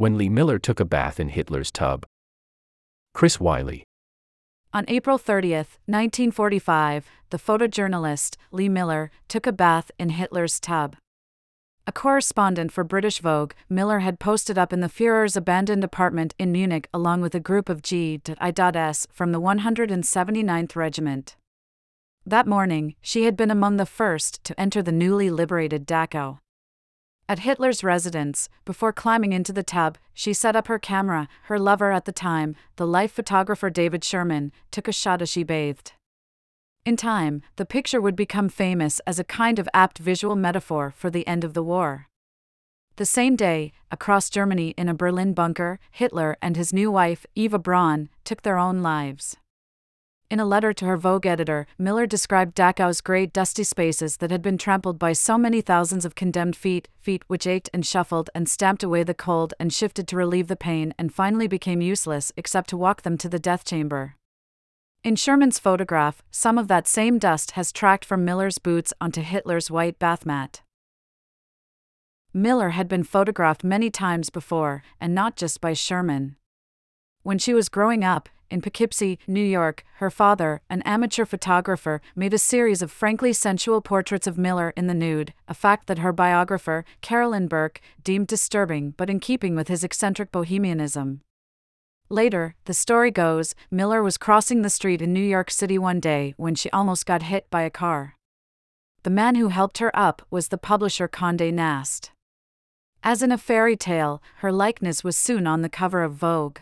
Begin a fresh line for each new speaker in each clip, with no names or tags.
When Lee Miller took a bath in Hitler's tub. Chris Wiley.
On April 30, 1945, the photojournalist, Lee Miller, took a bath in Hitler's tub. A correspondent for British Vogue, Miller had posted up in the Fuhrer's abandoned apartment in Munich along with a group of G.I.S. from the 179th Regiment. That morning, she had been among the first to enter the newly liberated Dachau. At Hitler's residence, before climbing into the tub, she set up her camera. Her lover at the time, the life photographer David Sherman, took a shot as she bathed. In time, the picture would become famous as a kind of apt visual metaphor for the end of the war. The same day, across Germany in a Berlin bunker, Hitler and his new wife, Eva Braun, took their own lives. In a letter to her Vogue editor, Miller described Dachau's great dusty spaces that had been trampled by so many thousands of condemned feet, feet which ached and shuffled and stamped away the cold and shifted to relieve the pain and finally became useless except to walk them to the death chamber. In Sherman's photograph, some of that same dust has tracked from Miller's boots onto Hitler's white bath mat. Miller had been photographed many times before, and not just by Sherman. When she was growing up, in Poughkeepsie, New York, her father, an amateur photographer, made a series of frankly sensual portraits of Miller in the nude, a fact that her biographer, Carolyn Burke, deemed disturbing but in keeping with his eccentric bohemianism. Later, the story goes, Miller was crossing the street in New York City one day when she almost got hit by a car. The man who helped her up was the publisher Condé Nast. As in a fairy tale, her likeness was soon on the cover of Vogue.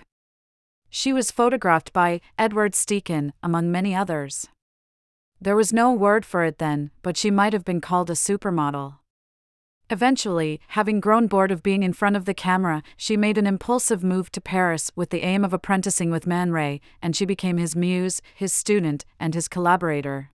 She was photographed by Edward Steichen, among many others. There was no word for it then, but she might have been called a supermodel. Eventually, having grown bored of being in front of the camera, she made an impulsive move to Paris with the aim of apprenticing with Man Ray, and she became his muse, his student, and his collaborator.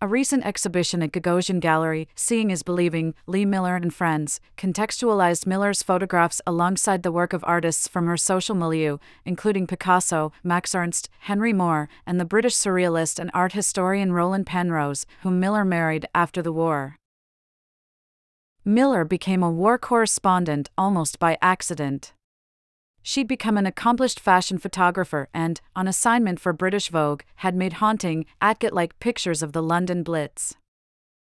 A recent exhibition at Gagosian Gallery, Seeing is Believing, Lee Miller and Friends, contextualized Miller's photographs alongside the work of artists from her social milieu, including Picasso, Max Ernst, Henry Moore, and the British surrealist and art historian Roland Penrose, whom Miller married after the war. Miller became a war correspondent almost by accident. She'd become an accomplished fashion photographer and, on assignment for British Vogue, had made haunting, Atget like pictures of the London Blitz.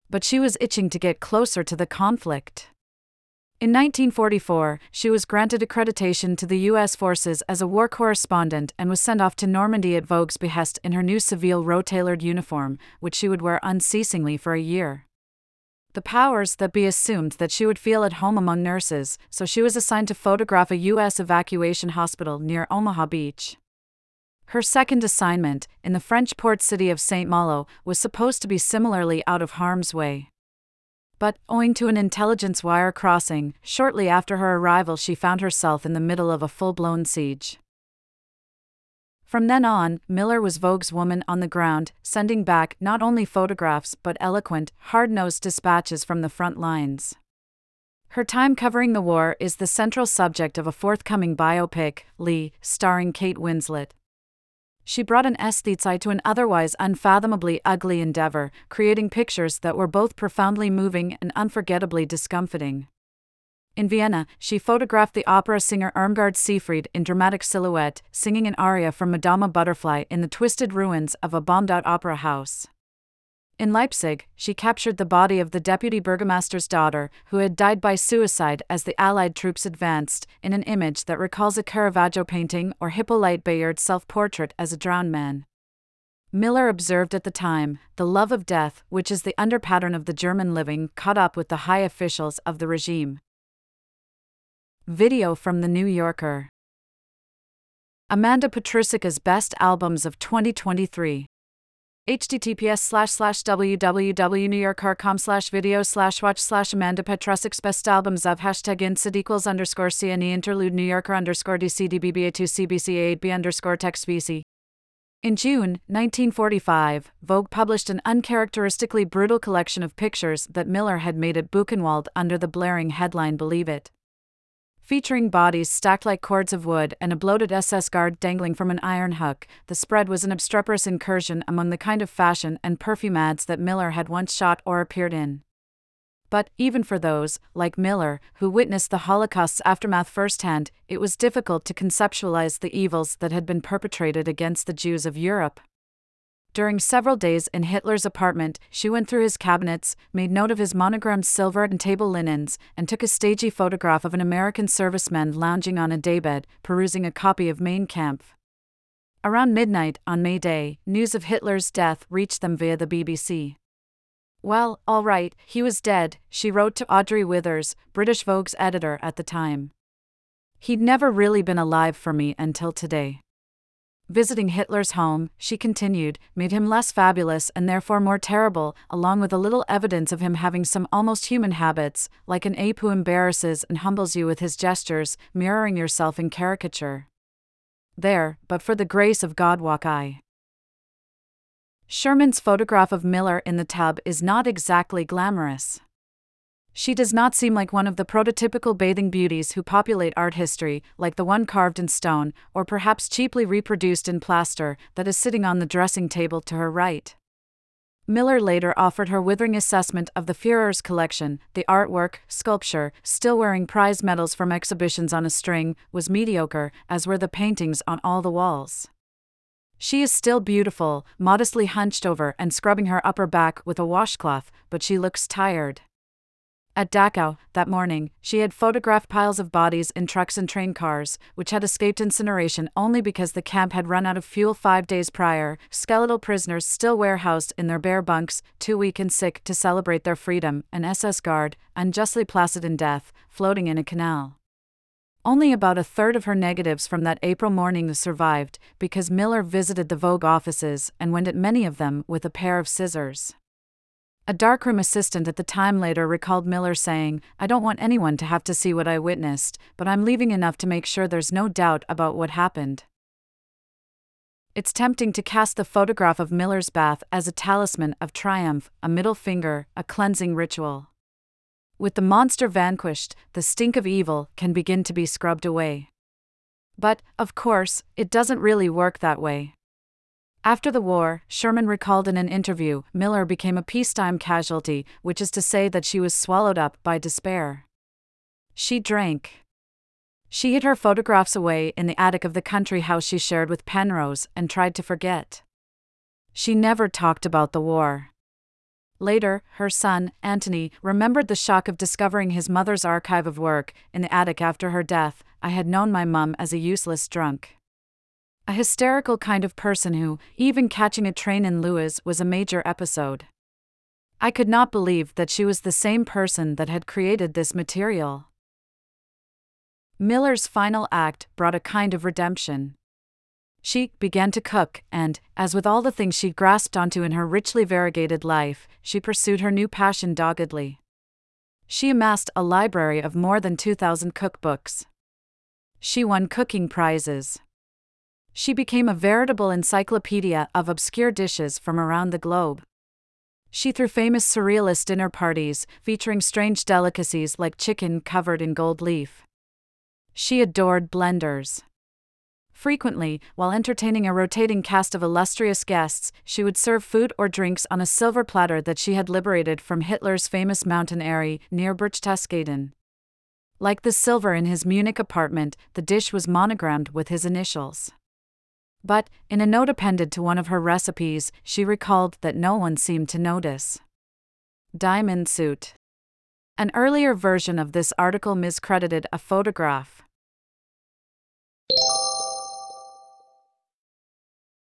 But she was itching to get closer to the conflict. In 1944, she was granted accreditation to the U.S. forces as a war correspondent and was sent off to Normandy at Vogue's behest in her new Savile Row tailored uniform, which she would wear unceasingly for a year. The powers that be assumed that she would feel at home among nurses, so she was assigned to photograph a U.S. evacuation hospital near Omaha Beach. Her second assignment, in the French port city of St. Malo, was supposed to be similarly out of harm's way. But, owing to an intelligence wire crossing, shortly after her arrival, she found herself in the middle of a full blown siege. From then on, Miller was Vogue's woman on the ground, sending back not only photographs but eloquent, hard nosed dispatches from the front lines. Her time covering the war is the central subject of a forthcoming biopic, Lee, starring Kate Winslet. She brought an aesthete to an otherwise unfathomably ugly endeavor, creating pictures that were both profoundly moving and unforgettably discomfiting. In Vienna, she photographed the opera singer Irmgard Seefried in dramatic silhouette, singing an aria from Madama Butterfly in the twisted ruins of a bombed out opera house. In Leipzig, she captured the body of the deputy burgomaster's daughter, who had died by suicide as the Allied troops advanced, in an image that recalls a Caravaggio painting or Hippolyte Bayard's self portrait as a drowned man. Miller observed at the time, the love of death, which is the underpattern of the German living, caught up with the high officials of the regime. Video from The New Yorker. Amanda Petrusich's Best Albums of 2023. https slash slash www.newyorker.com slash video slash watch slash Amanda Petrusich's Best Albums of hashtag insid equals underscore CNE interlude New Yorker underscore DCDBBA2 CBCA8B underscore text VC. In June 1945, Vogue published an uncharacteristically brutal collection of pictures that Miller had made at Buchenwald under the blaring headline Believe It featuring bodies stacked like cords of wood and a bloated SS guard dangling from an iron hook. The spread was an obstreperous incursion among the kind of fashion and perfume ads that Miller had once shot or appeared in. But even for those, like Miller, who witnessed the Holocaust's aftermath firsthand, it was difficult to conceptualize the evils that had been perpetrated against the Jews of Europe. During several days in Hitler's apartment, she went through his cabinets, made note of his monogrammed silver and table linens, and took a stagey photograph of an American serviceman lounging on a daybed, perusing a copy of Mein Kampf. Around midnight on May Day, news of Hitler's death reached them via the BBC. Well, all right, he was dead, she wrote to Audrey Withers, British Vogue's editor at the time. He'd never really been alive for me until today. Visiting Hitler's home, she continued, made him less fabulous and therefore more terrible, along with a little evidence of him having some almost human habits, like an ape who embarrasses and humbles you with his gestures, mirroring yourself in caricature. There, but for the grace of God walk I. Sherman's photograph of Miller in the tub is not exactly glamorous. She does not seem like one of the prototypical bathing beauties who populate art history, like the one carved in stone, or perhaps cheaply reproduced in plaster, that is sitting on the dressing table to her right. Miller later offered her withering assessment of the Führer's collection. The artwork, sculpture, still wearing prize medals from exhibitions on a string, was mediocre, as were the paintings on all the walls. She is still beautiful, modestly hunched over and scrubbing her upper back with a washcloth, but she looks tired. At Dachau, that morning, she had photographed piles of bodies in trucks and train cars, which had escaped incineration only because the camp had run out of fuel five days prior, skeletal prisoners still warehoused in their bare bunks, too weak and sick to celebrate their freedom, an SS guard, unjustly placid in death, floating in a canal. Only about a third of her negatives from that April morning survived, because Miller visited the Vogue offices and went at many of them with a pair of scissors. A darkroom assistant at the time later recalled Miller saying, I don't want anyone to have to see what I witnessed, but I'm leaving enough to make sure there's no doubt about what happened. It's tempting to cast the photograph of Miller's bath as a talisman of triumph, a middle finger, a cleansing ritual. With the monster vanquished, the stink of evil can begin to be scrubbed away. But, of course, it doesn't really work that way. After the war, Sherman recalled in an interview, Miller became a peacetime casualty, which is to say that she was swallowed up by despair. She drank. She hid her photographs away in the attic of the country house she shared with Penrose and tried to forget. She never talked about the war. Later, her son, Antony, remembered the shock of discovering his mother's archive of work in the attic after her death. I had known my mum as a useless drunk. A hysterical kind of person who, even catching a train in Lewes, was a major episode. I could not believe that she was the same person that had created this material. Miller's final act brought a kind of redemption. She began to cook, and, as with all the things she grasped onto in her richly variegated life, she pursued her new passion doggedly. She amassed a library of more than 2,000 cookbooks. She won cooking prizes. She became a veritable encyclopedia of obscure dishes from around the globe. She threw famous surrealist dinner parties featuring strange delicacies like chicken covered in gold leaf. She adored blenders. Frequently, while entertaining a rotating cast of illustrious guests, she would serve food or drinks on a silver platter that she had liberated from Hitler's famous mountain eyrie near Berchtesgaden. Like the silver in his Munich apartment, the dish was monogrammed with his initials. But, in a note appended to one of her recipes, she recalled that no one seemed to notice. Diamond suit. An earlier version of this article miscredited a photograph.